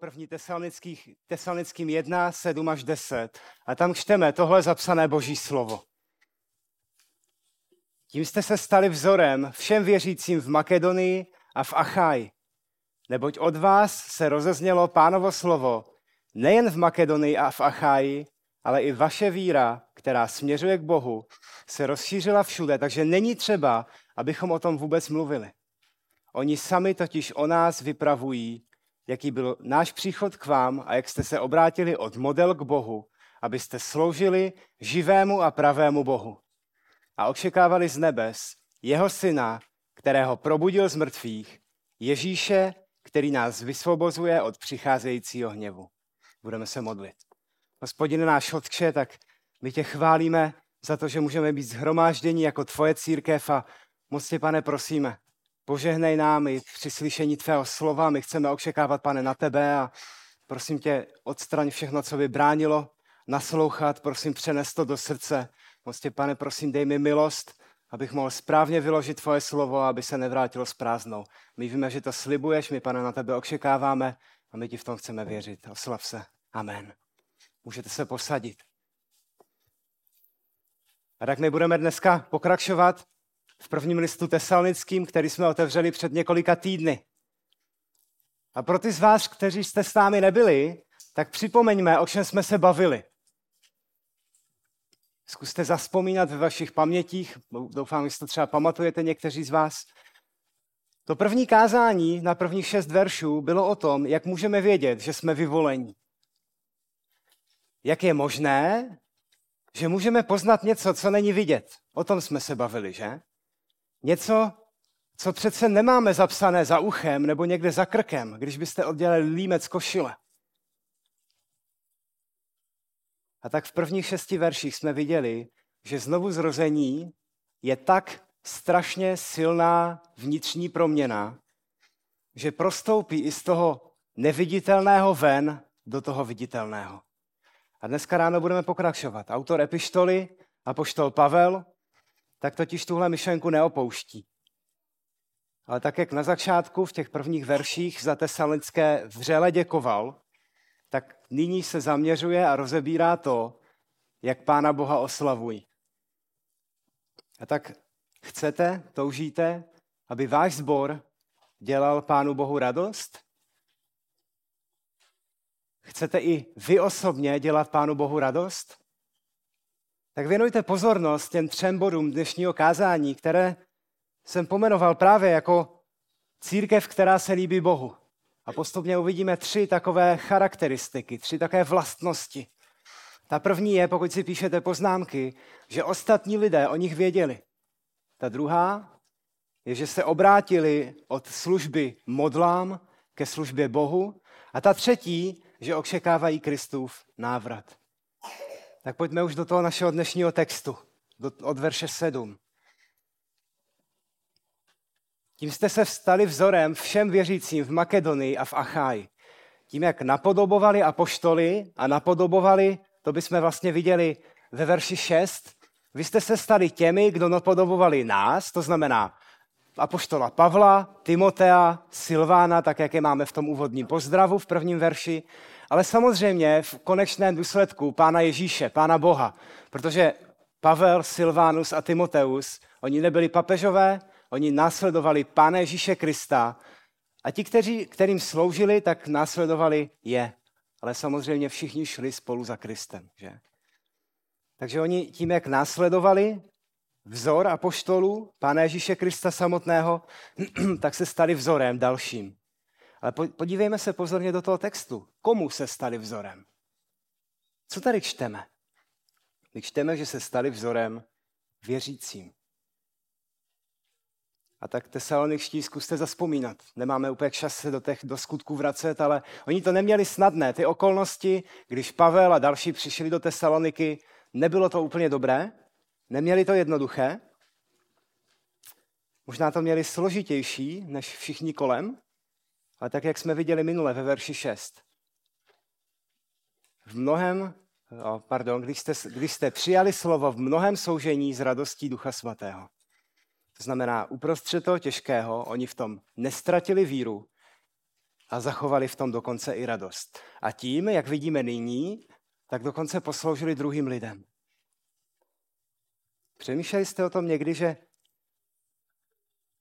První tesalonickým 1, 7 až 10. A tam čteme tohle zapsané boží slovo. Tím jste se stali vzorem všem věřícím v Makedonii a v Achaj. Neboť od vás se rozeznělo pánovo slovo nejen v Makedonii a v Achaji, ale i vaše víra, která směřuje k Bohu, se rozšířila všude, takže není třeba, abychom o tom vůbec mluvili. Oni sami totiž o nás vypravují, jaký byl náš příchod k vám a jak jste se obrátili od model k Bohu, abyste sloužili živému a pravému Bohu. A očekávali z nebes jeho syna, kterého probudil z mrtvých, Ježíše, který nás vysvobozuje od přicházejícího hněvu. Budeme se modlit. Hospodine náš Otče, tak my tě chválíme za to, že můžeme být zhromáždění jako tvoje církev a moc tě, pane, prosíme, požehnej nám i při slyšení tvého slova. My chceme očekávat, pane, na tebe a prosím tě, odstraň všechno, co by bránilo naslouchat, prosím, přenes to do srdce. Moc tě, pane, prosím, dej mi milost, abych mohl správně vyložit tvoje slovo, aby se nevrátilo s prázdnou. My víme, že to slibuješ, my, pane, na tebe očekáváme a my ti v tom chceme věřit. Oslav se. Amen. Můžete se posadit. A tak my budeme dneska pokračovat v prvním listu tesalnickým, který jsme otevřeli před několika týdny. A pro ty z vás, kteří jste s námi nebyli, tak připomeňme, o čem jsme se bavili. Zkuste zaspomínat ve vašich pamětích, doufám, že to třeba pamatujete někteří z vás. To první kázání na prvních šest veršů bylo o tom, jak můžeme vědět, že jsme vyvolení. Jak je možné, že můžeme poznat něco, co není vidět. O tom jsme se bavili, že? Něco, co přece nemáme zapsané za uchem nebo někde za krkem, když byste oddělali límec košile. A tak v prvních šesti verších jsme viděli, že znovu zrození je tak strašně silná vnitřní proměna, že prostoupí i z toho neviditelného ven do toho viditelného. A dneska ráno budeme pokračovat. Autor epištoly, apoštol Pavel, tak totiž tuhle myšlenku neopouští. Ale tak, jak na začátku v těch prvních verších za tesalonické vřele děkoval, tak nyní se zaměřuje a rozebírá to, jak Pána Boha oslavují. A tak chcete, toužíte, aby váš sbor dělal Pánu Bohu radost? Chcete i vy osobně dělat Pánu Bohu radost? Tak věnujte pozornost těm třem bodům dnešního kázání, které jsem pomenoval právě jako církev, která se líbí Bohu. A postupně uvidíme tři takové charakteristiky, tři takové vlastnosti. Ta první je, pokud si píšete poznámky, že ostatní lidé o nich věděli. Ta druhá je, že se obrátili od služby modlám ke službě Bohu. A ta třetí, že očekávají Kristův návrat. Tak pojďme už do toho našeho dnešního textu, od verše 7. Tím jste se vstali vzorem všem věřícím v Makedonii a v Acháji. Tím, jak napodobovali apoštoly a napodobovali, to bychom vlastně viděli ve verši 6, vy jste se stali těmi, kdo napodobovali nás, to znamená apoštola Pavla, Timotea, Silvána, tak jak je máme v tom úvodním pozdravu v prvním verši, ale samozřejmě v konečném důsledku Pána Ježíše, Pána Boha, protože Pavel, Silvánus a Timoteus, oni nebyli papežové, oni následovali Pána Ježíše Krista a ti, kteří, kterým sloužili, tak následovali je. Ale samozřejmě všichni šli spolu za Kristem. Že? Takže oni tím, jak následovali vzor a Pána Ježíše Krista samotného, tak se stali vzorem dalším. Ale podívejme se pozorně do toho textu. Komu se stali vzorem? Co tady čteme? My čteme, že se stali vzorem věřícím. A tak tesaloničtí zkuste zaspomínat. Nemáme úplně čas se do těch do skutků vracet, ale oni to neměli snadné. Ty okolnosti, když Pavel a další přišli do Tesaloniky, nebylo to úplně dobré, neměli to jednoduché, možná to měli složitější než všichni kolem, ale tak, jak jsme viděli minule ve verši 6. V mnohem, oh, pardon, když jste, když jste přijali slovo v mnohem soužení s radostí Ducha Svatého. To znamená, uprostřed toho těžkého oni v tom nestratili víru, a zachovali v tom dokonce i radost. A tím, jak vidíme nyní, tak dokonce posloužili druhým lidem. Přemýšleli jste o tom někdy, že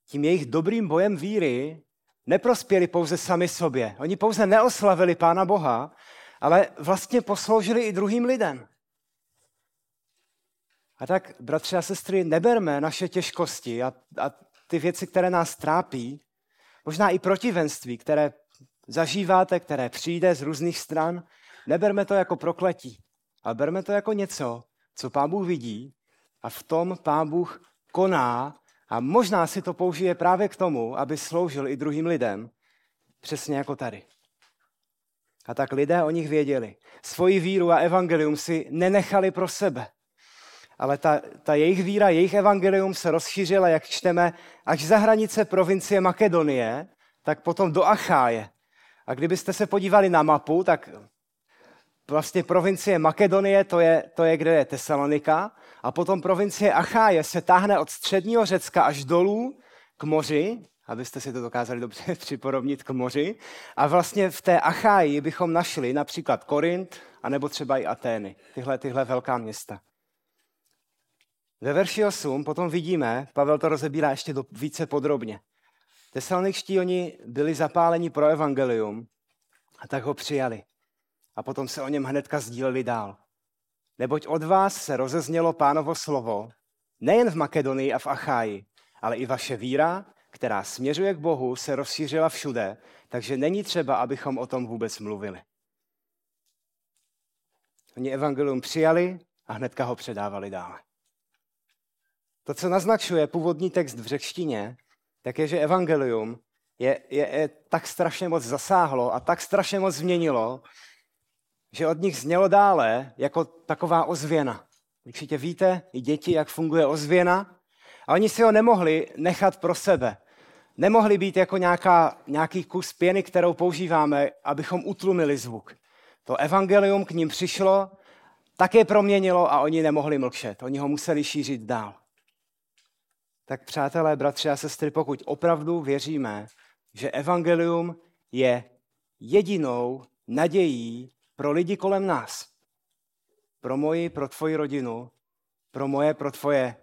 tím jejich dobrým bojem víry neprospěli pouze sami sobě. Oni pouze neoslavili Pána Boha, ale vlastně posloužili i druhým lidem. A tak, bratři a sestry, neberme naše těžkosti a, a ty věci, které nás trápí, možná i protivenství, které zažíváte, které přijde z různých stran, neberme to jako prokletí, ale berme to jako něco, co Pán Bůh vidí a v tom Pán Bůh koná a možná si to použije právě k tomu, aby sloužil i druhým lidem, přesně jako tady. A tak lidé o nich věděli. Svoji víru a evangelium si nenechali pro sebe. Ale ta, ta jejich víra, jejich evangelium se rozšířila, jak čteme, až za hranice provincie Makedonie, tak potom do Acháje. A kdybyste se podívali na mapu, tak vlastně provincie Makedonie, to je, to je kde je Tesalonika, a potom provincie Acháje se táhne od středního Řecka až dolů k moři, abyste si to dokázali dobře připodobnit k moři. A vlastně v té Acháji bychom našli například Korint, anebo třeba i Atény, tyhle, tyhle velká města. Ve verši 8 potom vidíme, Pavel to rozebírá ještě do, více podrobně. Tesaloničtí oni byli zapáleni pro evangelium a tak ho přijali. A potom se o něm hnedka sdíleli dál. Neboť od vás se rozeznělo pánovo slovo, nejen v Makedonii a v Acháji, ale i vaše víra, která směřuje k Bohu, se rozšířila všude, takže není třeba, abychom o tom vůbec mluvili. Oni evangelium přijali a hnedka ho předávali dále. To, co naznačuje původní text v řečtině, tak je, že evangelium je, je, je tak strašně moc zasáhlo a tak strašně moc změnilo, že od nich znělo dále jako taková ozvěna. Určitě víte, i děti, jak funguje ozvěna. A oni si ho nemohli nechat pro sebe. Nemohli být jako nějaká, nějaký kus pěny, kterou používáme, abychom utlumili zvuk. To evangelium k ním přišlo, také proměnilo a oni nemohli mlčet. Oni ho museli šířit dál. Tak přátelé, bratři a sestry, pokud opravdu věříme, že evangelium je jedinou nadějí pro lidi kolem nás. Pro moji, pro tvoji rodinu, pro moje, pro tvoje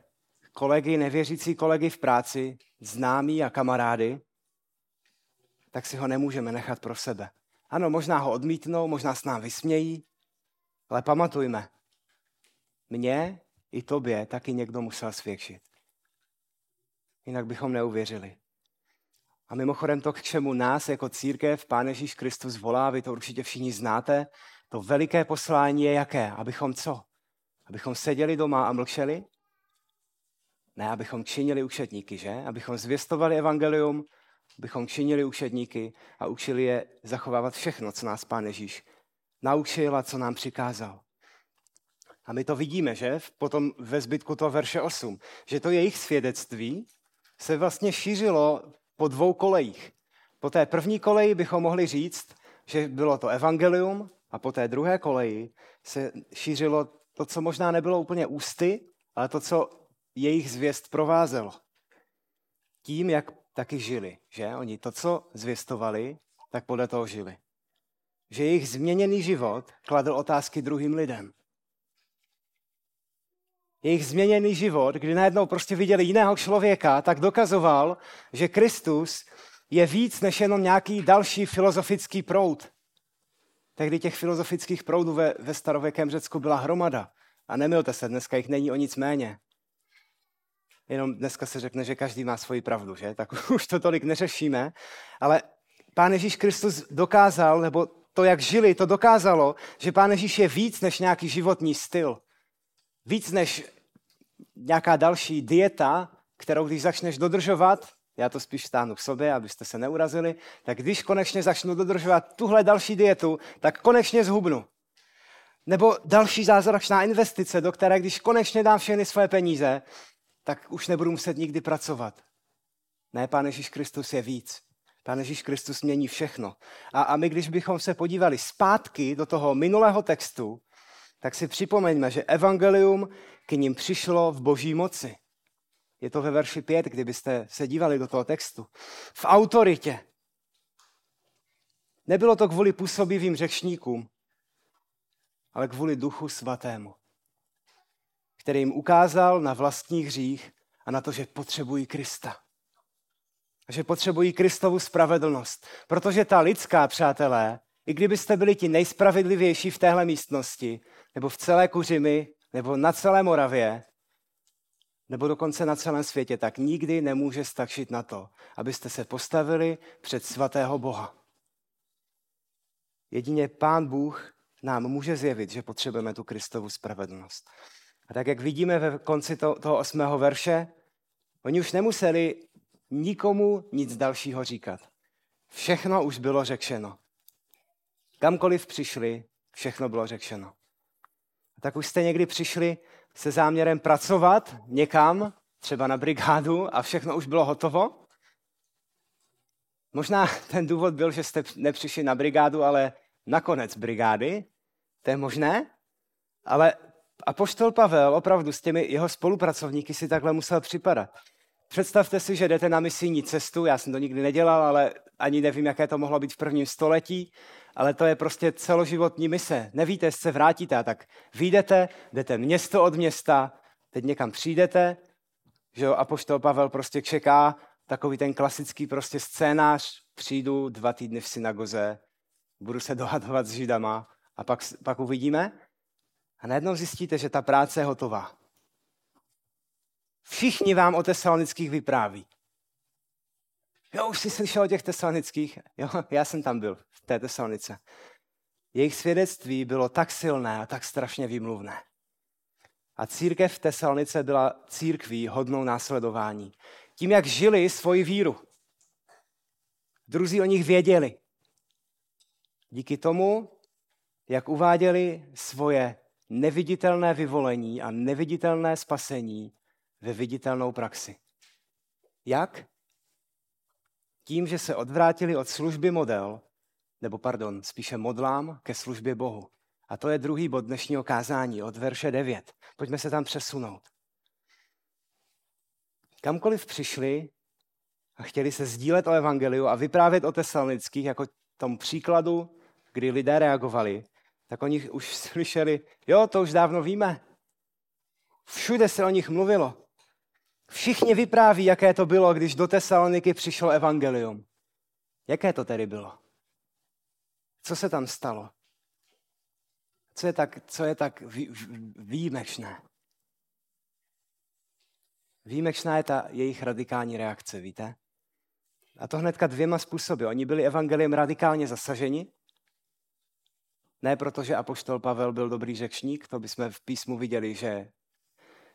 kolegy, nevěřící kolegy v práci, známí a kamarády, tak si ho nemůžeme nechat pro sebe. Ano, možná ho odmítnou, možná s nám vysmějí, ale pamatujme, mně i tobě taky někdo musel svědčit. Jinak bychom neuvěřili. A mimochodem to, k čemu nás jako církev Pán Ježíš Kristus volá, vy to určitě všichni znáte, to veliké poslání je jaké? Abychom co? Abychom seděli doma a mlčeli? Ne, abychom činili učetníky, že? Abychom zvěstovali evangelium, abychom činili učedníky a učili je zachovávat všechno, co nás Pán Ježíš naučil a co nám přikázal. A my to vidíme, že? Potom ve zbytku toho verše 8, že to jejich svědectví se vlastně šířilo po dvou kolejích. Po té první koleji bychom mohli říct, že bylo to evangelium a po té druhé koleji se šířilo to, co možná nebylo úplně ústy, ale to, co jejich zvěst provázelo. Tím, jak taky žili, že? Oni to, co zvěstovali, tak podle toho žili. Že jejich změněný život kladl otázky druhým lidem. Jejich změněný život, kdy najednou prostě viděli jiného člověka, tak dokazoval, že Kristus je víc než jenom nějaký další filozofický proud. Tehdy těch filozofických proudů ve, ve starověkém Řecku byla hromada. A nemilte se, dneska jich není o nic méně. Jenom dneska se řekne, že každý má svoji pravdu, že? Tak už to tolik neřešíme. Ale Pán Ježíš Kristus dokázal, nebo to, jak žili, to dokázalo, že Pán Ježíš je víc než nějaký životní styl. Víc než nějaká další dieta, kterou když začneš dodržovat, já to spíš stáhnu k sobě, abyste se neurazili, tak když konečně začnu dodržovat tuhle další dietu, tak konečně zhubnu. Nebo další zázračná investice, do které když konečně dám všechny své peníze, tak už nebudu muset nikdy pracovat. Ne, Pán Ježíš Kristus je víc. Pán Ježíš Kristus mění všechno. A, a my, když bychom se podívali zpátky do toho minulého textu, tak si připomeňme, že evangelium k ním přišlo v boží moci. Je to ve verši 5, kdybyste se dívali do toho textu. V autoritě. Nebylo to kvůli působivým řečníkům, ale kvůli duchu svatému, který jim ukázal na vlastní hřích a na to, že potřebují Krista. A že potřebují Kristovu spravedlnost. Protože ta lidská, přátelé, i kdybyste byli ti nejspravedlivější v téhle místnosti, nebo v celé Kuřimi, nebo na celé Moravě, nebo dokonce na celém světě, tak nikdy nemůže stačit na to, abyste se postavili před svatého Boha. Jedině Pán Bůh nám může zjevit, že potřebujeme tu Kristovu spravedlnost. A tak, jak vidíme ve konci to, toho osmého verše, oni už nemuseli nikomu nic dalšího říkat. Všechno už bylo řečeno. Kamkoliv přišli, všechno bylo řečeno. Tak už jste někdy přišli se záměrem pracovat někam, třeba na brigádu a všechno už bylo hotovo? Možná ten důvod byl, že jste nepřišli na brigádu, ale na konec brigády. To je možné? Ale apoštol Pavel opravdu s těmi jeho spolupracovníky si takhle musel připadat. Představte si, že jdete na misijní cestu, já jsem to nikdy nedělal, ale ani nevím, jaké to mohlo být v prvním století, ale to je prostě celoživotní mise. Nevíte, jestli se vrátíte, a tak vyjdete, jdete město od města, teď někam přijdete, že jo, apoštol Pavel prostě čeká takový ten klasický prostě scénář, přijdu dva týdny v synagoze, budu se dohadovat s židama a pak, pak uvidíme. A najednou zjistíte, že ta práce je hotová. Všichni vám o tesalonických vypráví. Jo, už jsi slyšel o těch tesalonických? Jo, já jsem tam byl, v té tesalonice. Jejich svědectví bylo tak silné a tak strašně výmluvné. A církev v Tesalonice byla církví hodnou následování. Tím, jak žili svoji víru. Druzí o nich věděli. Díky tomu, jak uváděli svoje neviditelné vyvolení a neviditelné spasení ve viditelnou praxi. Jak? Tím, že se odvrátili od služby model, nebo pardon, spíše modlám ke službě Bohu. A to je druhý bod dnešního kázání od verše 9. Pojďme se tam přesunout. Kamkoliv přišli a chtěli se sdílet o evangeliu a vyprávět o tesalonických jako tom příkladu, kdy lidé reagovali, tak oni už slyšeli, jo, to už dávno víme. Všude se o nich mluvilo. Všichni vypráví, jaké to bylo, když do Tesaloniky přišlo evangelium. Jaké to tedy bylo? Co se tam stalo? Co je tak, co je tak výjimečné? Výjimečná je ta jejich radikální reakce, víte? A to hnedka dvěma způsoby. Oni byli evangeliem radikálně zasaženi, ne proto, že apoštol Pavel byl dobrý řečník, to bychom v písmu viděli, že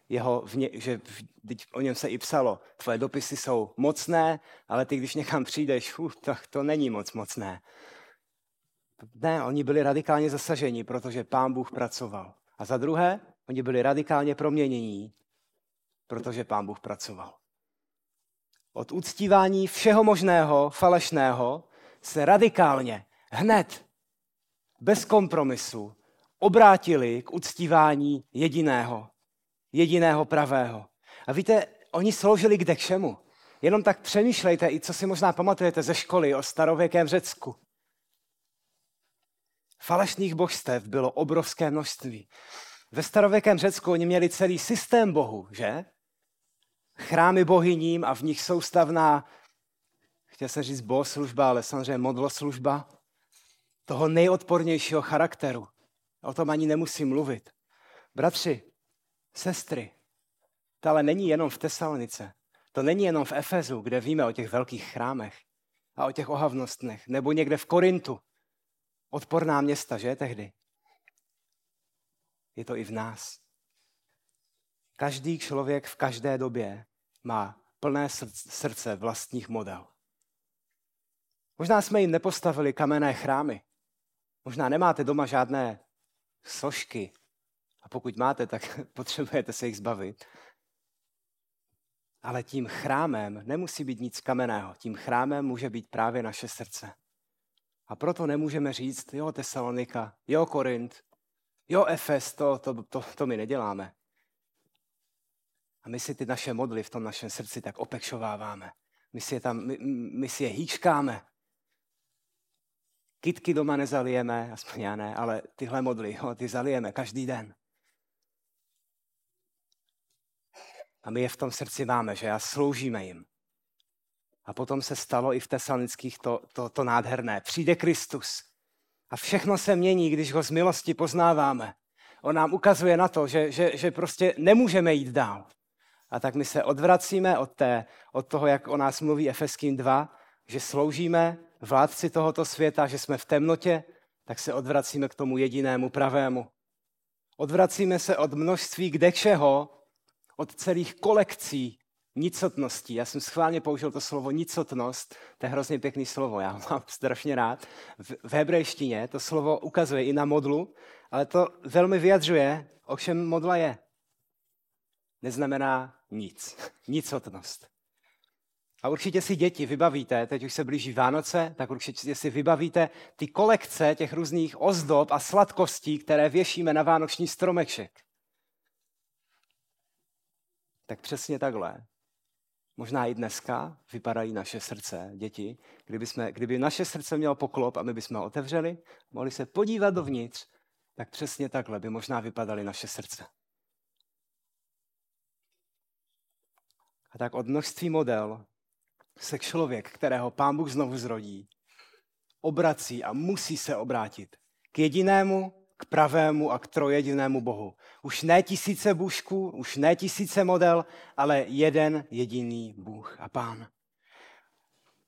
jeho, ně, že teď o něm se i psalo, tvoje dopisy jsou mocné, ale ty, když někam přijdeš, uh, to, to není moc mocné. Ne, oni byli radikálně zasaženi, protože pán Bůh pracoval. A za druhé, oni byli radikálně proměnění, protože pán Bůh pracoval. Od uctívání všeho možného, falešného, se radikálně, hned, bez kompromisu, obrátili k uctívání jediného, jediného pravého. A víte, oni sloužili kde k čemu? Jenom tak přemýšlejte, i co si možná pamatujete ze školy o starověkém Řecku. Falešných božstev bylo obrovské množství. Ve starověkém Řecku oni měli celý systém bohu, že? Chrámy bohyním a v nich soustavná, chtěl jsem říct bohoslužba, ale samozřejmě modloslužba, toho nejodpornějšího charakteru. O tom ani nemusím mluvit. Bratři, Sestry, to ale není jenom v Tesalonice. To není jenom v Efezu, kde víme o těch velkých chrámech a o těch ohavnostech, nebo někde v Korintu. Odporná města, že tehdy? Je to i v nás. Každý člověk v každé době má plné srdce vlastních model. Možná jsme jim nepostavili kamenné chrámy. Možná nemáte doma žádné sošky a pokud máte, tak potřebujete se jich zbavit. Ale tím chrámem nemusí být nic kamenného. Tím chrámem může být právě naše srdce. A proto nemůžeme říct, jo, Tesalonika, jo, Korint, jo, Efes, to, to, to, to my neděláme. A my si ty naše modly v tom našem srdci tak opekšováváme. My si je tam, my, my si je hýčkáme. Kytky doma nezalijeme, aspoň já ne, ale tyhle modly, jo, ty zalijeme každý den. A my je v tom srdci máme, že a sloužíme jim. A potom se stalo i v Tesalonických to, to, to nádherné. Přijde Kristus. A všechno se mění, když ho z milosti poznáváme. On nám ukazuje na to, že, že, že prostě nemůžeme jít dál. A tak my se odvracíme od, té, od toho, jak o nás mluví Efeským 2, že sloužíme vládci tohoto světa, že jsme v temnotě, tak se odvracíme k tomu jedinému pravému. Odvracíme se od množství kdekšeho, od celých kolekcí nicotností. Já jsem schválně použil to slovo nicotnost, to je hrozně pěkný slovo, já ho mám strašně rád. V, hebrejštině to slovo ukazuje i na modlu, ale to velmi vyjadřuje, o čem modla je. Neznamená nic. Nicotnost. A určitě si děti vybavíte, teď už se blíží Vánoce, tak určitě si vybavíte ty kolekce těch různých ozdob a sladkostí, které věšíme na vánoční stromeček. Tak přesně takhle. Možná i dneska vypadají naše srdce, děti. Kdyby, jsme, kdyby naše srdce mělo poklop a my bychom ho otevřeli, mohli se podívat dovnitř, tak přesně takhle by možná vypadaly naše srdce. A tak od množství model se člověk, kterého pán Bůh znovu zrodí, obrací a musí se obrátit k jedinému, k pravému a k trojedinému Bohu. Už ne tisíce bůžků, už ne tisíce model, ale jeden jediný Bůh a pán.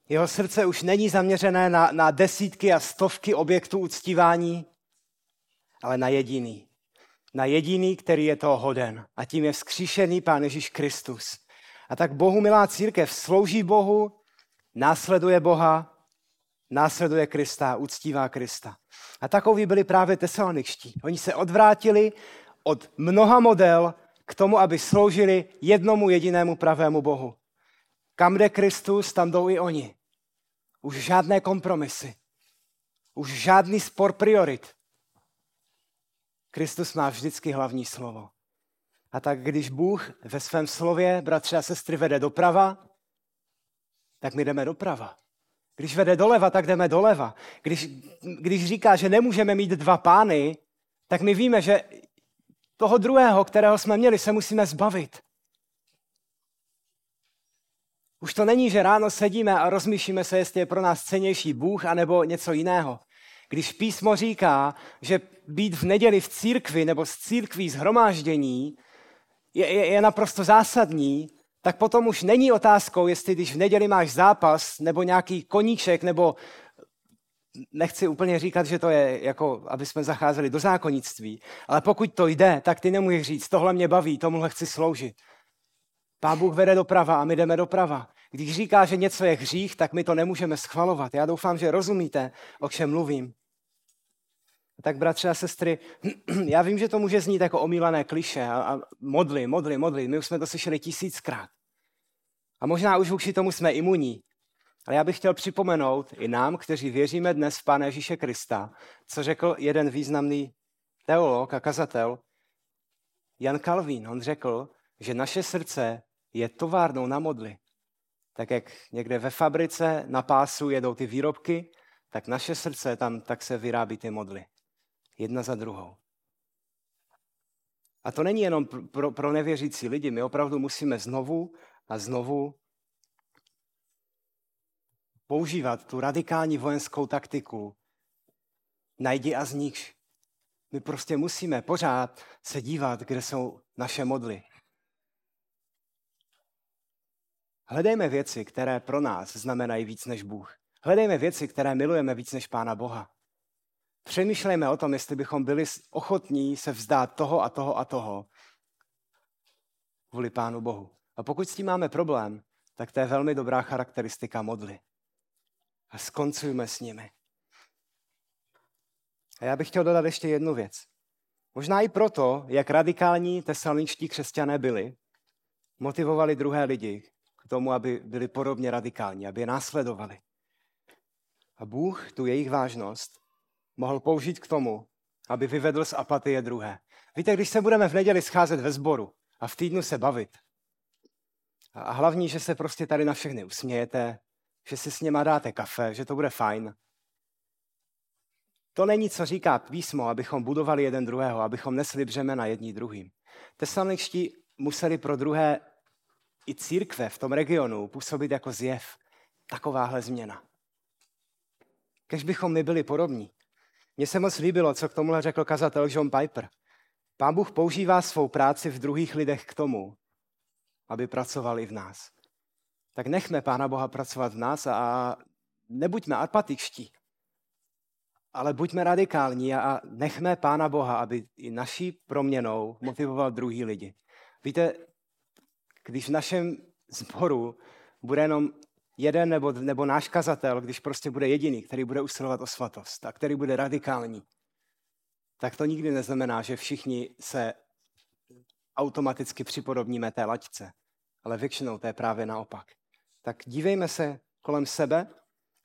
Jeho srdce už není zaměřené na, na desítky a stovky objektů uctívání, ale na jediný. Na jediný, který je toho hoden. A tím je vzkříšený Pán Ježíš Kristus. A tak Bohu milá církev slouží Bohu, následuje Boha, následuje Krista, uctívá Krista. A takoví byli právě tesaloničtí. Oni se odvrátili od mnoha model k tomu, aby sloužili jednomu jedinému pravému Bohu. Kam jde Kristus, tam jdou i oni. Už žádné kompromisy. Už žádný spor priorit. Kristus má vždycky hlavní slovo. A tak když Bůh ve svém slově, bratři a sestry, vede doprava, tak my jdeme doprava. Když vede doleva, tak jdeme doleva. Když, když říká, že nemůžeme mít dva pány, tak my víme, že toho druhého, kterého jsme měli, se musíme zbavit. Už to není, že ráno sedíme a rozmýšlíme se, jestli je pro nás cenější Bůh anebo něco jiného. Když písmo říká, že být v neděli v církvi nebo z církví zhromáždění je, je, je naprosto zásadní, tak potom už není otázkou, jestli když v neděli máš zápas nebo nějaký koníček, nebo nechci úplně říkat, že to je jako, aby jsme zacházeli do zákonnictví, ale pokud to jde, tak ty nemůžeš říct, tohle mě baví, tomuhle chci sloužit. Pán Bůh vede doprava a my jdeme doprava. Když říká, že něco je hřích, tak my to nemůžeme schvalovat. Já doufám, že rozumíte, o čem mluvím. Tak bratři a sestry, já vím, že to může znít jako omílané kliše a, a modly, modly, modly. My už jsme to slyšeli tisíckrát. A možná už vůči tomu jsme imunní. Ale já bych chtěl připomenout i nám, kteří věříme dnes v Pána Ježíše Krista, co řekl jeden významný teolog a kazatel, Jan Kalvín. On řekl, že naše srdce je továrnou na modly. Tak jak někde ve fabrice na pásu jedou ty výrobky, tak naše srdce tam tak se vyrábí ty modly jedna za druhou. A to není jenom pro, pro nevěřící lidi. My opravdu musíme znovu a znovu používat tu radikální vojenskou taktiku. Najdi a znič. My prostě musíme pořád se dívat, kde jsou naše modly. Hledejme věci, které pro nás znamenají víc než Bůh. Hledejme věci, které milujeme víc než Pána Boha. Přemýšlejme o tom, jestli bychom byli ochotní se vzdát toho a toho a toho kvůli Pánu Bohu. A pokud s tím máme problém, tak to je velmi dobrá charakteristika modly. A skoncujme s nimi. A já bych chtěl dodat ještě jednu věc. Možná i proto, jak radikální tesaloničtí křesťané byli, motivovali druhé lidi k tomu, aby byli podobně radikální, aby je následovali. A Bůh tu jejich vážnost mohl použít k tomu, aby vyvedl z apatie druhé. Víte, když se budeme v neděli scházet ve sboru a v týdnu se bavit, a hlavní, že se prostě tady na všechny usmějete, že si s něma dáte kafe, že to bude fajn, To není, co říká písmo, abychom budovali jeden druhého, abychom nesli břemena jední druhým. Tesaloničtí museli pro druhé i církve v tom regionu působit jako zjev. Takováhle změna. Kež bychom my byli podobní. Mně se moc líbilo, co k tomuhle řekl kazatel John Piper. Pán Bůh používá svou práci v druhých lidech k tomu, aby pracoval i v nás. Tak nechme Pána Boha pracovat v nás a nebuďme apatičtí, ale buďme radikální a nechme Pána Boha, aby i naší proměnou motivoval druhý lidi. Víte, když v našem sboru bude jenom jeden nebo, nebo náš kazatel, když prostě bude jediný, který bude usilovat o svatost a který bude radikální, tak to nikdy neznamená, že všichni se automaticky připodobníme té laťce. Ale většinou to je právě naopak. Tak dívejme se kolem sebe,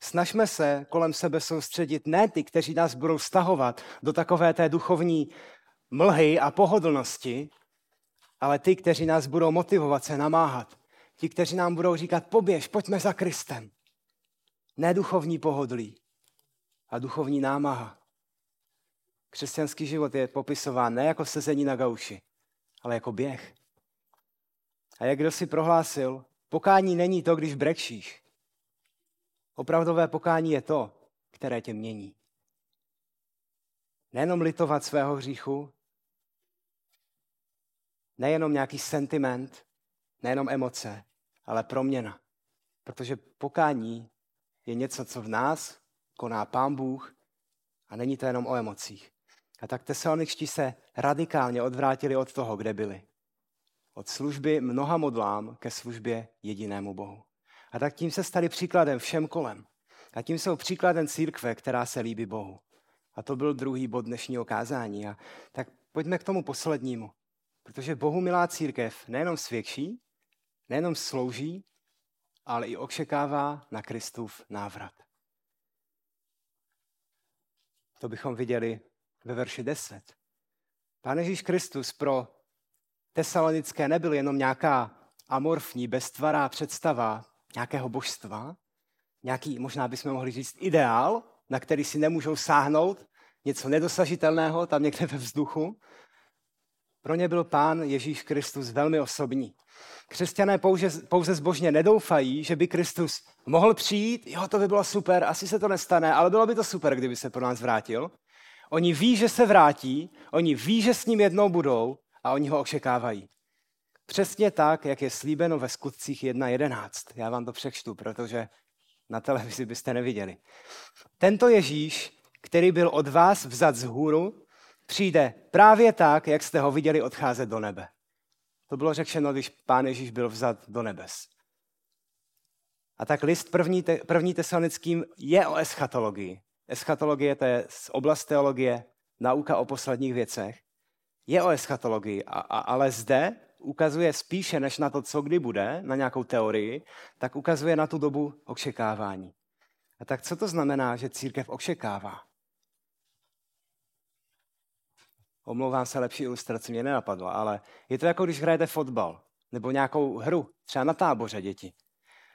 snažme se kolem sebe soustředit ne ty, kteří nás budou stahovat do takové té duchovní mlhy a pohodlnosti, ale ty, kteří nás budou motivovat se namáhat. Ti, kteří nám budou říkat, poběž, pojďme za Kristem. Ne duchovní pohodlí a duchovní námaha. Křesťanský život je popisován ne jako sezení na gauši, ale jako běh. A jak kdo si prohlásil, pokání není to, když brekšíš. Opravdové pokání je to, které tě mění. Nejenom litovat svého hříchu, nejenom nějaký sentiment, nejenom emoce, ale proměna. Protože pokání je něco, co v nás koná Pán Bůh a není to jenom o emocích. A tak tesaloničtí se radikálně odvrátili od toho, kde byli. Od služby mnoha modlám ke službě jedinému Bohu. A tak tím se stali příkladem všem kolem. A tím jsou příkladem církve, která se líbí Bohu. A to byl druhý bod dnešního kázání. A tak pojďme k tomu poslednímu. Protože Bohu milá církev nejenom svědčí, nejenom slouží, ale i očekává na Kristův návrat. To bychom viděli ve verši 10. Pán Ježíš Kristus pro tesalonické nebyl jenom nějaká amorfní, beztvará představa nějakého božstva, nějaký, možná bychom mohli říct, ideál, na který si nemůžou sáhnout, něco nedosažitelného tam někde ve vzduchu. Pro ně byl pán Ježíš Kristus velmi osobní. Křesťané pouze, pouze zbožně nedoufají, že by Kristus mohl přijít, jo, to by bylo super, asi se to nestane, ale bylo by to super, kdyby se pro nás vrátil. Oni ví, že se vrátí, oni ví, že s ním jednou budou a oni ho očekávají. Přesně tak, jak je slíbeno ve skutcích 1.11. Já vám to přečtu, protože na televizi byste neviděli. Tento Ježíš, který byl od vás vzat z hůru, přijde právě tak, jak jste ho viděli odcházet do nebe. To bylo řečeno, když pán Ježíš byl vzat do nebes. A tak list první, te, první tesalonickým je o eschatologii. Eschatologie to je oblast teologie, nauka o posledních věcech. Je o eschatologii, a, a, ale zde ukazuje spíše než na to, co kdy bude, na nějakou teorii, tak ukazuje na tu dobu očekávání. A tak co to znamená, že církev očekává? Omlouvám se, lepší ilustrace mě nenapadla, ale je to jako když hrajete fotbal nebo nějakou hru, třeba na táboře děti.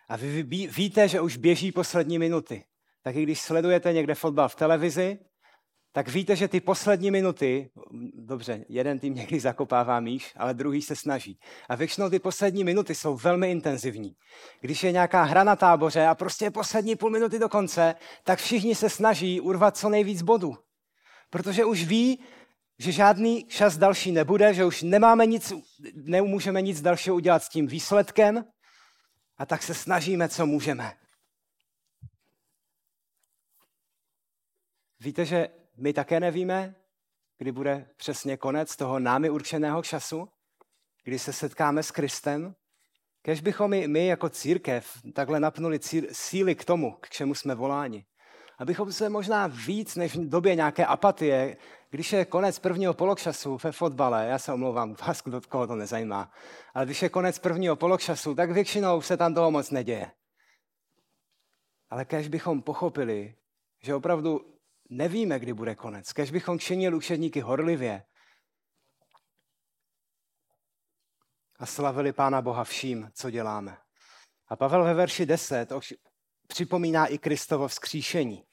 A vy víte, že už běží poslední minuty. Tak i když sledujete někde fotbal v televizi, tak víte, že ty poslední minuty, dobře, jeden tým někdy zakopává míš, ale druhý se snaží. A většinou ty poslední minuty jsou velmi intenzivní. Když je nějaká hra na táboře a prostě je poslední půl minuty do konce, tak všichni se snaží urvat co nejvíc bodů. Protože už ví, že žádný čas další nebude, že už nemáme nic, nemůžeme nic dalšího udělat s tím výsledkem a tak se snažíme, co můžeme. Víte, že my také nevíme, kdy bude přesně konec toho námi určeného času, kdy se setkáme s Kristem. Kež bychom i my jako církev takhle napnuli síly k tomu, k čemu jsme voláni. Abychom se možná víc než v době nějaké apatie, když je konec prvního polokšasu ve fotbale, já se omlouvám, vás, kdo, koho to nezajímá, ale když je konec prvního polokšasu, tak většinou se tam toho moc neděje. Ale kež bychom pochopili, že opravdu nevíme, kdy bude konec. Kež bychom činili učedníky horlivě a slavili Pána Boha vším, co děláme. A Pavel ve verši 10 připomíná i Kristovo vzkříšení.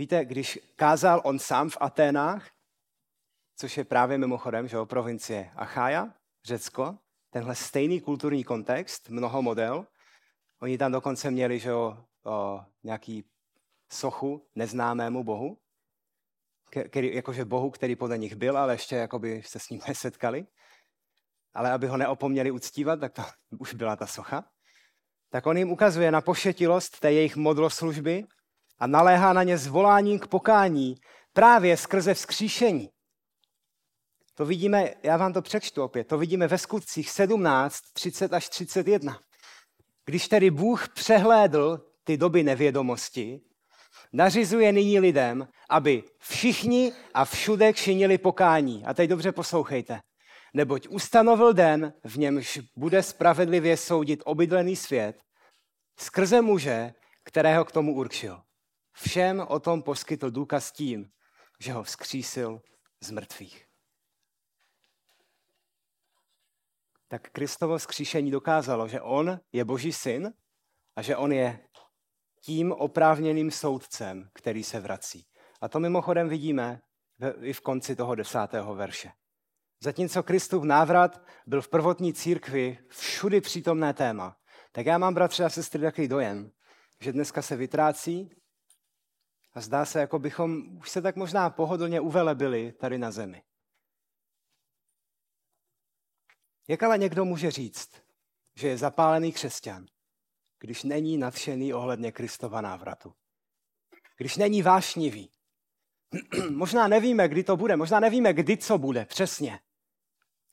Víte, když kázal on sám v Aténách, což je právě mimochodem, že jo, provincie Achája, Řecko, tenhle stejný kulturní kontext, mnoho model. Oni tam dokonce měli, že jo, o, nějaký sochu neznámému bohu, který, jakože bohu, který podle nich byl, ale ještě jakoby se s ním nesetkali. Ale aby ho neopomněli uctívat, tak to už byla ta socha. Tak on jim ukazuje na pošetilost té jejich modloslužby a naléhá na ně zvoláním k pokání právě skrze vzkříšení. To vidíme, já vám to přečtu opět, to vidíme ve skutcích 17, 30 až 31. Když tedy Bůh přehlédl ty doby nevědomosti, nařizuje nyní lidem, aby všichni a všude činili pokání. A teď dobře poslouchejte. Neboť ustanovil den, v němž bude spravedlivě soudit obydlený svět, skrze muže, kterého k tomu určil. Všem o tom poskytl důkaz tím, že ho vzkřísil z mrtvých. tak Kristovo skříšení dokázalo, že on je Boží syn a že on je tím oprávněným soudcem, který se vrací. A to mimochodem vidíme i v konci toho desátého verše. Zatímco Kristův návrat byl v prvotní církvi všudy přítomné téma, tak já mám, bratře a sestry, takový dojem, že dneska se vytrácí a zdá se, jako bychom už se tak možná pohodlně uvelebili tady na zemi. Jak ale někdo může říct, že je zapálený křesťan, když není nadšený ohledně Kristova návratu? Když není vášnivý? možná nevíme, kdy to bude, možná nevíme, kdy co bude, přesně.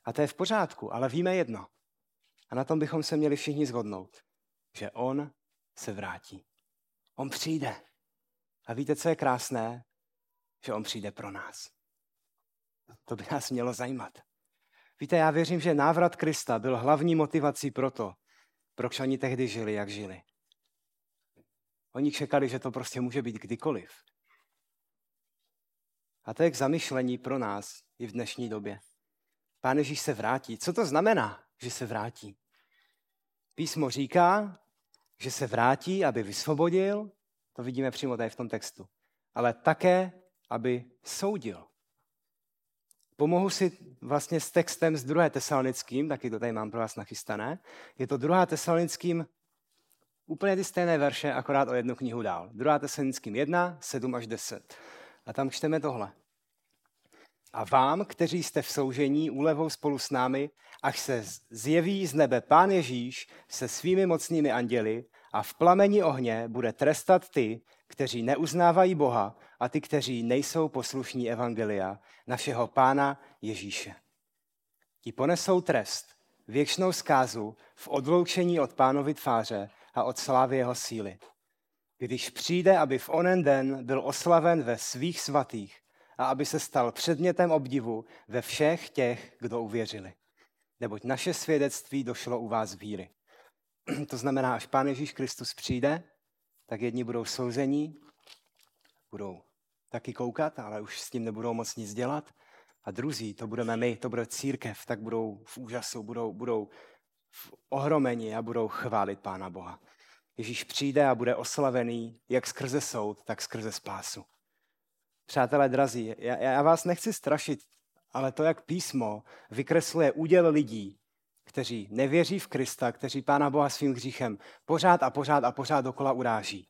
A to je v pořádku, ale víme jedno. A na tom bychom se měli všichni zhodnout, že on se vrátí. On přijde. A víte, co je krásné? Že on přijde pro nás. To by nás mělo zajímat. Víte, já věřím, že návrat Krista byl hlavní motivací pro to, proč oni tehdy žili, jak žili. Oni čekali, že to prostě může být kdykoliv. A to je k zamyšlení pro nás i v dnešní době. Pán Ježíš se vrátí. Co to znamená, že se vrátí? Písmo říká, že se vrátí, aby vysvobodil, to vidíme přímo tady v tom textu, ale také, aby soudil. Pomohu si vlastně s textem z 2. tesalonickým, taky to tady mám pro vás nachystané. Je to 2. tesalonickým úplně ty stejné verše, akorát o jednu knihu dál. 2. tesalonickým 1, 7 až 10. A tam čteme tohle. A vám, kteří jste v soužení úlevou spolu s námi, až se zjeví z nebe Pán Ježíš se svými mocnými anděli a v plameni ohně bude trestat ty, kteří neuznávají Boha a ty, kteří nejsou poslušní Evangelia, našeho Pána Ježíše. Ti ponesou trest, věčnou zkázu v odloučení od pánovi tváře a od slávy jeho síly. Když přijde, aby v onen den byl oslaven ve svých svatých a aby se stal předmětem obdivu ve všech těch, kdo uvěřili. Neboť naše svědectví došlo u vás víry. To znamená, až Pán Ježíš Kristus přijde, tak jedni budou souzení, budou taky koukat, ale už s tím nebudou moc nic dělat. A druzí, to budeme my, to bude církev, tak budou v úžasu, budou, budou v ohromení a budou chválit Pána Boha. Ježíš přijde a bude oslavený jak skrze soud, tak skrze spásu. Přátelé drazí, já, já vás nechci strašit, ale to, jak písmo vykresluje úděl lidí, kteří nevěří v Krista, kteří Pána Boha svým hříchem pořád a pořád a pořád dokola uráží.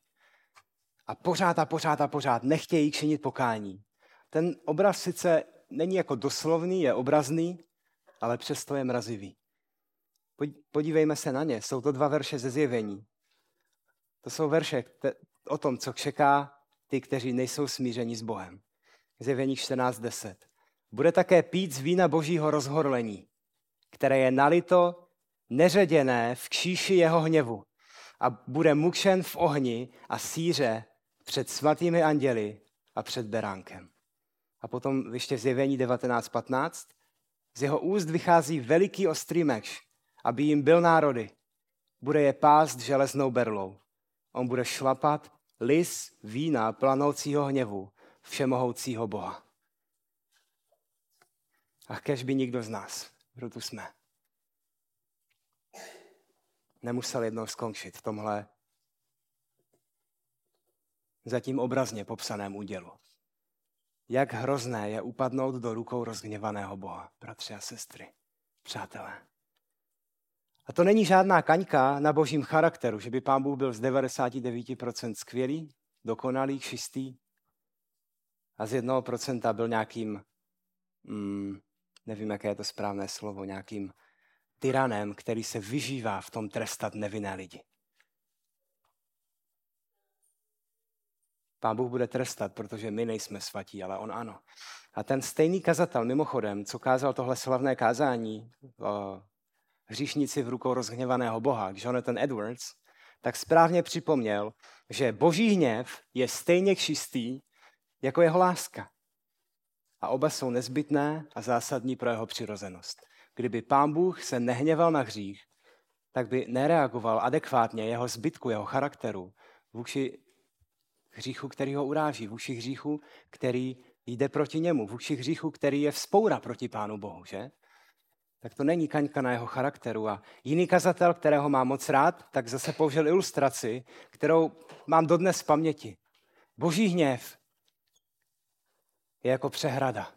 A pořád a pořád a pořád nechtějí činit pokání. Ten obraz sice není jako doslovný, je obrazný, ale přesto je mrazivý. Podívejme se na ně. Jsou to dva verše ze zjevení. To jsou verše o tom, co čeká ty, kteří nejsou smířeni s Bohem. Zjevení 14.10. Bude také pít z vína božího rozhorlení, které je nalito neředěné v kšíši jeho hněvu a bude mukšen v ohni a síře před svatými anděli a před beránkem. A potom ještě v zjevení 19.15 z jeho úst vychází veliký ostrý meč, aby jim byl národy. Bude je pást železnou berlou. On bude šlapat lis vína planoucího hněvu všemohoucího Boha. A kež by nikdo z nás kdo tu jsme, nemusel jednou skončit v tomhle za tím obrazně popsaném údělu. Jak hrozné je upadnout do rukou rozgněvaného Boha, bratři a sestry, přátelé. A to není žádná kaňka na božím charakteru, že by pán Bůh byl z 99% skvělý, dokonalý, čistý a z 1% byl nějakým, mm, nevím, jaké je to správné slovo, nějakým tyranem, který se vyžívá v tom trestat nevinné lidi. Pán Bůh bude trestat, protože my nejsme svatí, ale on ano. A ten stejný kazatel, mimochodem, co kázal tohle slavné kázání o hříšnici v rukou rozhněvaného Boha, Jonathan Edwards, tak správně připomněl, že boží hněv je stejně čistý jako jeho láska. A oba jsou nezbytné a zásadní pro jeho přirozenost. Kdyby pán Bůh se nehněval na hřích, tak by nereagoval adekvátně jeho zbytku, jeho charakteru vůči hříchu, který ho uráží, vůči hříchu, který jde proti němu, vůči hříchu, který je vzpoura proti Pánu Bohu, že? Tak to není kaňka na jeho charakteru. A jiný kazatel, kterého mám moc rád, tak zase použil ilustraci, kterou mám dodnes v paměti. Boží hněv je jako přehrada.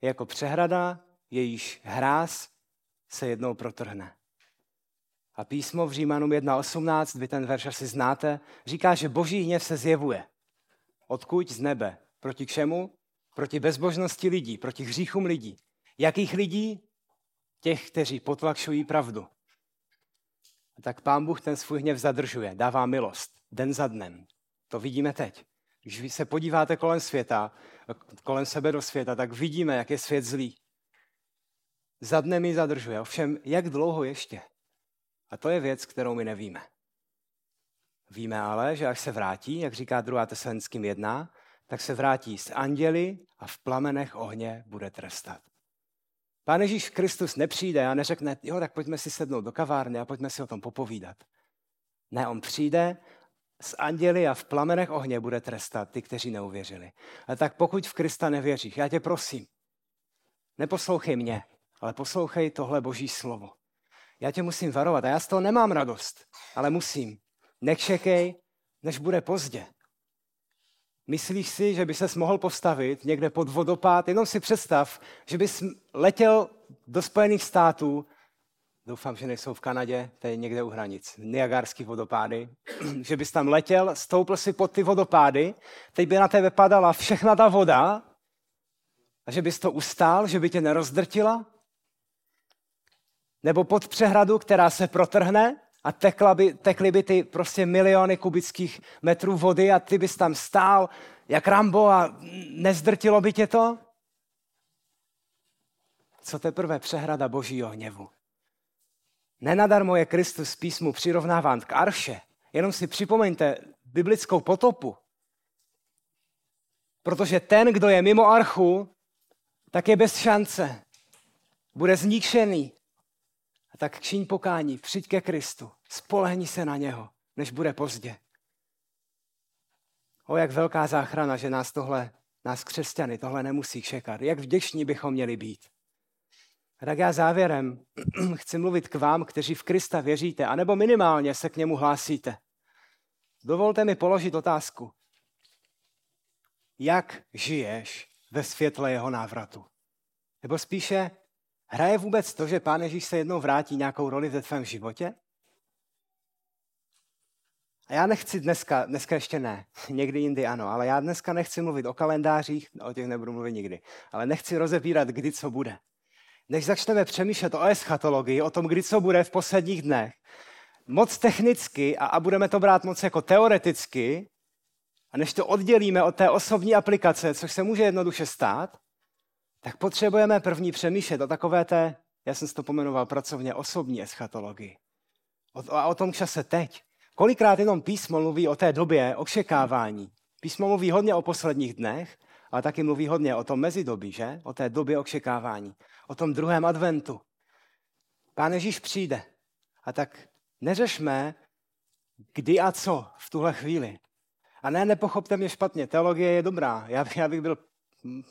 Je jako přehrada, jejíž hráz se jednou protrhne. A písmo v Římanům 1.18, vy ten verš asi znáte, říká, že boží hněv se zjevuje. Odkud? Z nebe. Proti čemu? Proti bezbožnosti lidí, proti hříchům lidí. Jakých lidí? Těch, kteří potlačují pravdu. A tak pán Bůh ten svůj hněv zadržuje, dává milost, den za dnem. To vidíme teď. Když se podíváte kolem světa, kolem sebe do světa, tak vidíme, jak je svět zlý. Za dnem mi zadržuje. Ovšem, jak dlouho ještě? A to je věc, kterou my nevíme. Víme ale, že až se vrátí, jak říká 2. Tesalenským 1, tak se vrátí s anděli a v plamenech ohně bude trestat. Pán Ježíš Kristus nepřijde a neřekne, jo, tak pojďme si sednout do kavárny a pojďme si o tom popovídat. Ne, on přijde s anděli a v plamenech ohně bude trestat ty, kteří neuvěřili. A tak pokud v Krista nevěříš, já tě prosím, neposlouchej mě, ale poslouchej tohle boží slovo já tě musím varovat a já z toho nemám radost, ale musím. Nečekej, než bude pozdě. Myslíš si, že by ses mohl postavit někde pod vodopád? Jenom si představ, že bys letěl do Spojených států, doufám, že nejsou v Kanadě, to je někde u hranic, Niagarský vodopády, že bys tam letěl, stoupl si pod ty vodopády, teď by na tebe padala všechna ta voda a že bys to ustál, že by tě nerozdrtila nebo pod přehradu, která se protrhne a tekla by, tekly by ty prostě miliony kubických metrů vody a ty bys tam stál jak Rambo a nezdrtilo by tě to? Co teprve přehrada božího hněvu? Nenadarmo je Kristus písmu přirovnáván k arše. Jenom si připomeňte biblickou potopu. Protože ten, kdo je mimo archu, tak je bez šance. Bude zničený tak čiň pokání, přijď ke Kristu, spolehni se na něho, než bude pozdě. O, jak velká záchrana, že nás tohle, nás křesťany, tohle nemusí čekat. Jak vděční bychom měli být. A tak já závěrem chci mluvit k vám, kteří v Krista věříte, anebo minimálně se k němu hlásíte. Dovolte mi položit otázku. Jak žiješ ve světle jeho návratu? Nebo spíše, Hraje vůbec to, že Pán Ježíš se jednou vrátí nějakou roli ve tvém životě? A já nechci dneska, dneska ještě ne, někdy jindy ano, ale já dneska nechci mluvit o kalendářích, o těch nebudu mluvit nikdy, ale nechci rozebírat, kdy co bude. Než začneme přemýšlet o eschatologii, o tom, kdy co bude v posledních dnech, moc technicky a, a budeme to brát moc jako teoreticky, a než to oddělíme od té osobní aplikace, což se může jednoduše stát, tak potřebujeme první přemýšlet o takové té, já jsem si to pomenoval pracovně, osobní eschatologii. O, a o tom čase teď. Kolikrát jenom písmo mluví o té době očekávání. Písmo mluví hodně o posledních dnech, ale taky mluví hodně o tom mezidobí, že? O té době očekávání. O tom druhém adventu. Pán Ježíš přijde. A tak neřešme, kdy a co v tuhle chvíli. A ne, nepochopte mě špatně, teologie je dobrá. Já, já bych byl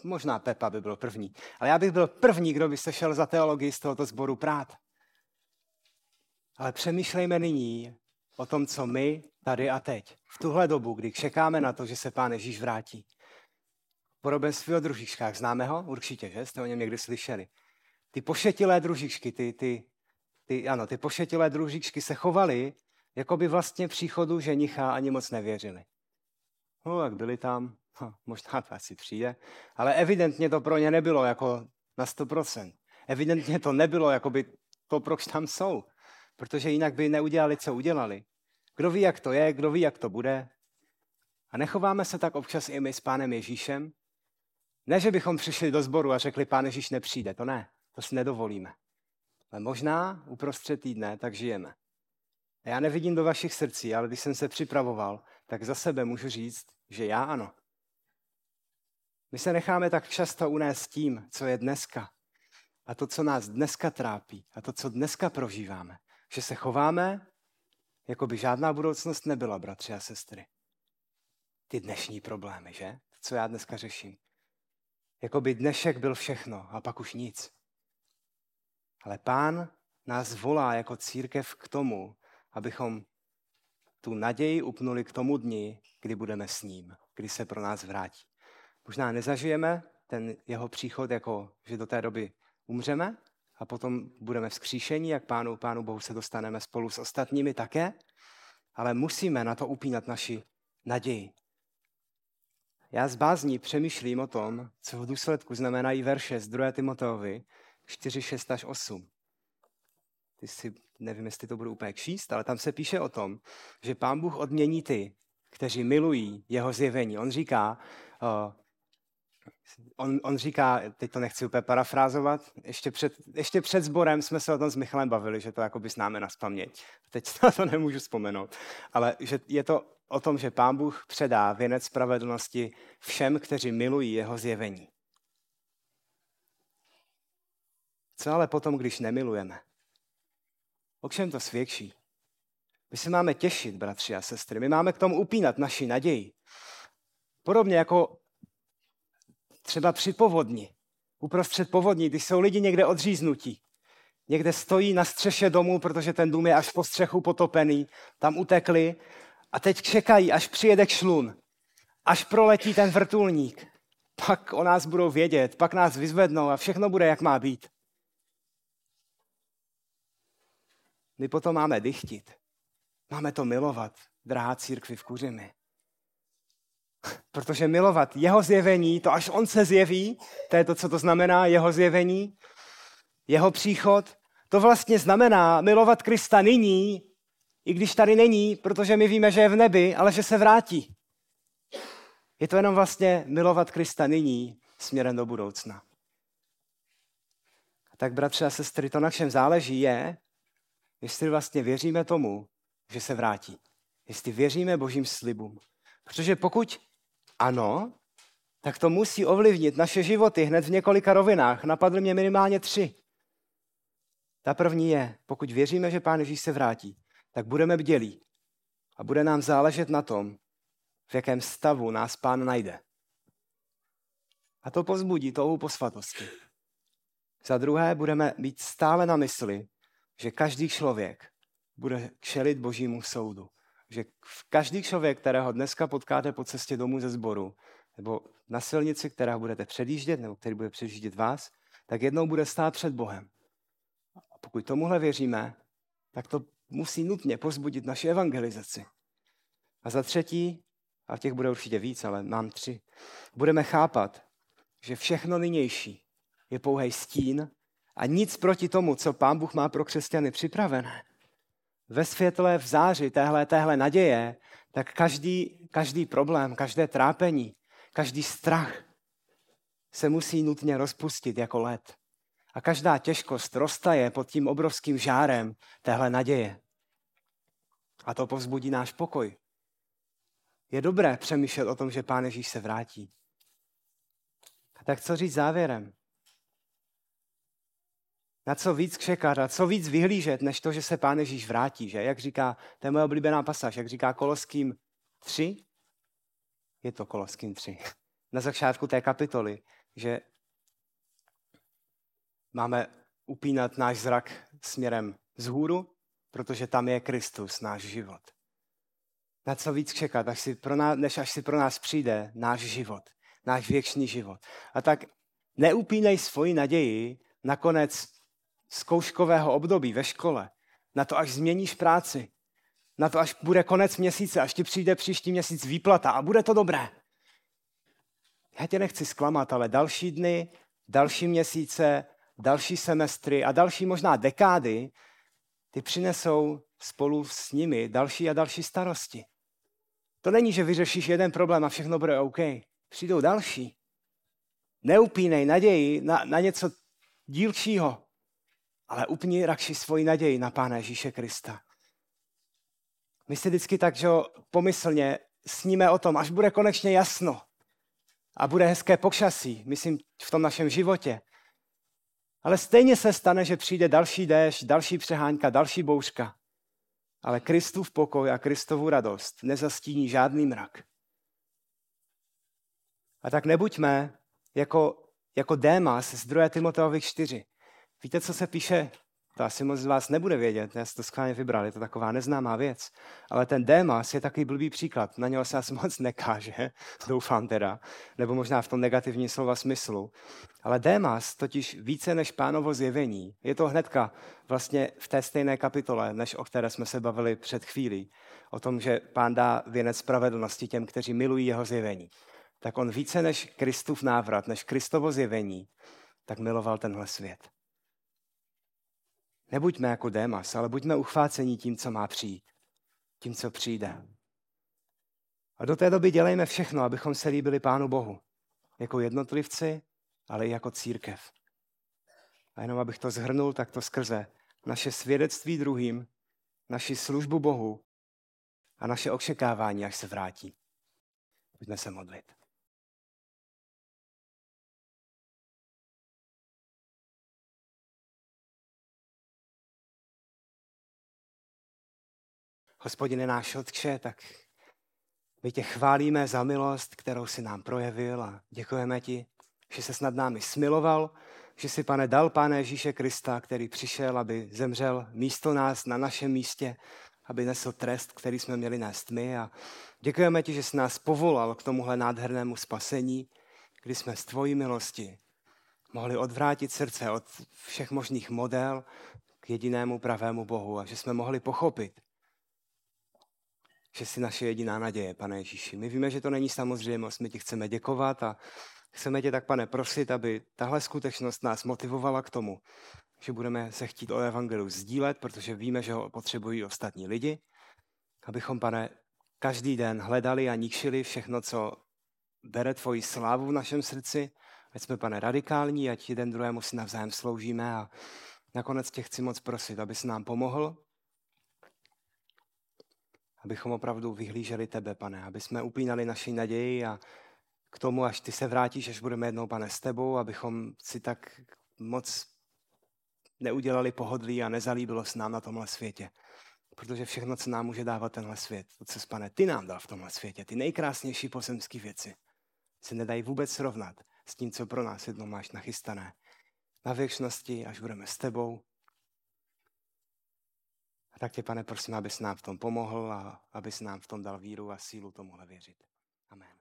Možná Pepa by byl první. Ale já bych byl první, kdo by se šel za teologii z tohoto sboru prát. Ale přemýšlejme nyní, o tom, co my tady a teď, v tuhle dobu, kdy čekáme na to, že se Pán Ježíš vrátí. Podobenství o družičkách, známe ho? Určitě, že? Jste o něm někdy slyšeli. Ty pošetilé družičky, ty, ty, ty, ano, ty pošetilé družičky se chovaly, jako by vlastně příchodu ženicha ani moc nevěřili. No, jak byli tam, hm, možná to asi přijde, ale evidentně to pro ně nebylo jako na 100%. Evidentně to nebylo jako by to, proč tam jsou, protože jinak by neudělali, co udělali. Kdo ví, jak to je, kdo ví, jak to bude. A nechováme se tak občas i my s pánem Ježíšem? Ne, že bychom přišli do sboru a řekli, pán Ježíš nepřijde, to ne, to si nedovolíme. Ale možná uprostřed týdne tak žijeme. A já nevidím do vašich srdcí, ale když jsem se připravoval, tak za sebe můžu říct, že já ano. My se necháme tak často unést tím, co je dneska. A to, co nás dneska trápí. A to, co dneska prožíváme. Že se chováme, jako by žádná budoucnost nebyla, bratři a sestry. Ty dnešní problémy, že? To, co já dneska řeším. Jako by dnešek byl všechno a pak už nic. Ale pán nás volá jako církev k tomu, abychom tu naději upnuli k tomu dni, kdy budeme s ním, kdy se pro nás vrátí. Možná nezažijeme ten jeho příchod, jako že do té doby umřeme a potom budeme vzkříšení, jak pánu, pánu Bohu se dostaneme spolu s ostatními také, ale musíme na to upínat naši naději. Já z bázní přemýšlím o tom, co v důsledku znamenají verše z 2. Timoteovi 4, 6 až 8. Ty si, nevím, jestli to budu úplně číst, ale tam se píše o tom, že pán Bůh odmění ty, kteří milují jeho zjevení. On říká, uh, on, on říká, teď to nechci úplně parafrázovat, ještě před, ještě před sborem jsme se o tom s Michalem bavili, že to jako by známe na spaměť. Teď na to nemůžu vzpomenout. Ale že je to o tom, že pán Bůh předá věnec spravedlnosti všem, kteří milují jeho zjevení. Co ale potom, když nemilujeme? O čem to svědčí? My se máme těšit, bratři a sestry. My máme k tomu upínat naši naději. Podobně jako třeba při povodni. Uprostřed povodní, když jsou lidi někde odříznutí. Někde stojí na střeše domu, protože ten dům je až po střechu potopený. Tam utekli a teď čekají, až přijede šlun. Až proletí ten vrtulník. Pak o nás budou vědět, pak nás vyzvednou a všechno bude, jak má být. My potom máme dychtit. Máme to milovat, drahá církvi v Kuřimi. Protože milovat jeho zjevení, to až on se zjeví, to je to, co to znamená, jeho zjevení, jeho příchod, to vlastně znamená milovat Krista nyní, i když tady není, protože my víme, že je v nebi, ale že se vrátí. Je to jenom vlastně milovat Krista nyní směrem do budoucna. Tak bratři a sestry, to na čem záleží je, jestli vlastně věříme tomu, že se vrátí. Jestli věříme božím slibům. Protože pokud ano, tak to musí ovlivnit naše životy hned v několika rovinách. Napadly mě minimálně tři. Ta první je, pokud věříme, že Pán Ježíš se vrátí, tak budeme bdělí a bude nám záležet na tom, v jakém stavu nás Pán najde. A to pozbudí touhu po svatosti. Za druhé budeme být stále na mysli, že každý člověk bude čelit božímu soudu. Že každý člověk, kterého dneska potkáte po cestě domů ze sboru, nebo na silnici, která budete předjíždět, nebo který bude předjíždět vás, tak jednou bude stát před Bohem. A pokud tomuhle věříme, tak to musí nutně pozbudit naši evangelizaci. A za třetí, a těch bude určitě víc, ale mám tři, budeme chápat, že všechno nynější je pouhý stín a nic proti tomu, co Pán Bůh má pro křesťany připravené. Ve světle, v záři téhle, téhle naděje, tak každý, každý problém, každé trápení, každý strach se musí nutně rozpustit jako led. A každá těžkost roztaje pod tím obrovským žárem téhle naděje. A to povzbudí náš pokoj. Je dobré přemýšlet o tom, že Pán Ježíš se vrátí. Tak co říct závěrem? Na co víc čekat a co víc vyhlížet, než to, že se Pán Ježíš vrátí, že? Jak říká, to je moje oblíbená pasáž, jak říká Koloským 3, je to Koloským 3, na začátku té kapitoly, že máme upínat náš zrak směrem vzhůru, protože tam je Kristus, náš život. Na co víc čekat, až si pro nás, než až si pro nás přijde náš život, náš věčný život. A tak neupínej svoji naději na konec zkouškového období ve škole, na to, až změníš práci, na to, až bude konec měsíce, až ti přijde příští měsíc výplata a bude to dobré. Já tě nechci zklamat, ale další dny, další měsíce, další semestry a další možná dekády, ty přinesou spolu s nimi další a další starosti. To není, že vyřešíš jeden problém a všechno bude OK. Přijdou další. Neupínej naději na, na něco dílčího, ale upni rakši svoji naději na Pána Ježíše Krista. My si vždycky tak, že pomyslně sníme o tom, až bude konečně jasno a bude hezké počasí, myslím v tom našem životě. Ale stejně se stane, že přijde další déšť, další přehánka, další bouřka. Ale Kristův pokoj a Kristovu radost nezastíní žádný mrak. A tak nebuďme jako, jako Démas z 2. Timoteovi 4. Víte, co se píše to asi moc z vás nebude vědět, já to schválně vybral, je to taková neznámá věc. Ale ten Démas je takový blbý příklad, na něho se asi moc nekáže, doufám teda, nebo možná v tom negativním slova smyslu. Ale Démas totiž více než pánovo zjevení, je to hnedka vlastně v té stejné kapitole, než o které jsme se bavili před chvílí, o tom, že pán dá věnec spravedlnosti těm, kteří milují jeho zjevení. Tak on více než Kristův návrat, než Kristovo zjevení, tak miloval tenhle svět. Nebuďme jako Démas, ale buďme uchvácení tím, co má přijít. Tím, co přijde. A do té doby dělejme všechno, abychom se líbili Pánu Bohu. Jako jednotlivci, ale i jako církev. A jenom abych to zhrnul, tak to skrze naše svědectví druhým, naši službu Bohu a naše očekávání, až se vrátí. Pojďme se modlit. Hospodine náš Otče, tak my tě chválíme za milost, kterou si nám projevil a děkujeme ti, že se snad námi smiloval, že si, pane, dal Pána Ježíše Krista, který přišel, aby zemřel místo nás na našem místě, aby nesl trest, který jsme měli nést my. A děkujeme ti, že jsi nás povolal k tomuhle nádhernému spasení, kdy jsme z tvojí milosti mohli odvrátit srdce od všech možných model k jedinému pravému Bohu a že jsme mohli pochopit, že jsi naše jediná naděje, pane Ježíši. My víme, že to není samozřejmost, my ti chceme děkovat a chceme tě tak, pane, prosit, aby tahle skutečnost nás motivovala k tomu, že budeme se chtít o evangeliu sdílet, protože víme, že ho potřebují ostatní lidi, abychom, pane, každý den hledali a níkšili všechno, co bere tvoji slávu v našem srdci, ať jsme, pane, radikální, ať jeden druhému si navzájem sloužíme a nakonec tě chci moc prosit, abys nám pomohl, abychom opravdu vyhlíželi tebe, pane, aby jsme upínali naši naději a k tomu, až ty se vrátíš, až budeme jednou, pane, s tebou, abychom si tak moc neudělali pohodlí a nezalíbilo s nám na tomhle světě. Protože všechno, co nám může dávat tenhle svět, to, co pane, ty nám dal v tomhle světě, ty nejkrásnější pozemské věci, se nedají vůbec srovnat s tím, co pro nás jednou máš nachystané. Na věčnosti, až budeme s tebou, a tak tě, pane, prosím, abys nám v tom pomohl a abys nám v tom dal víru a sílu tomuhle věřit. Amen.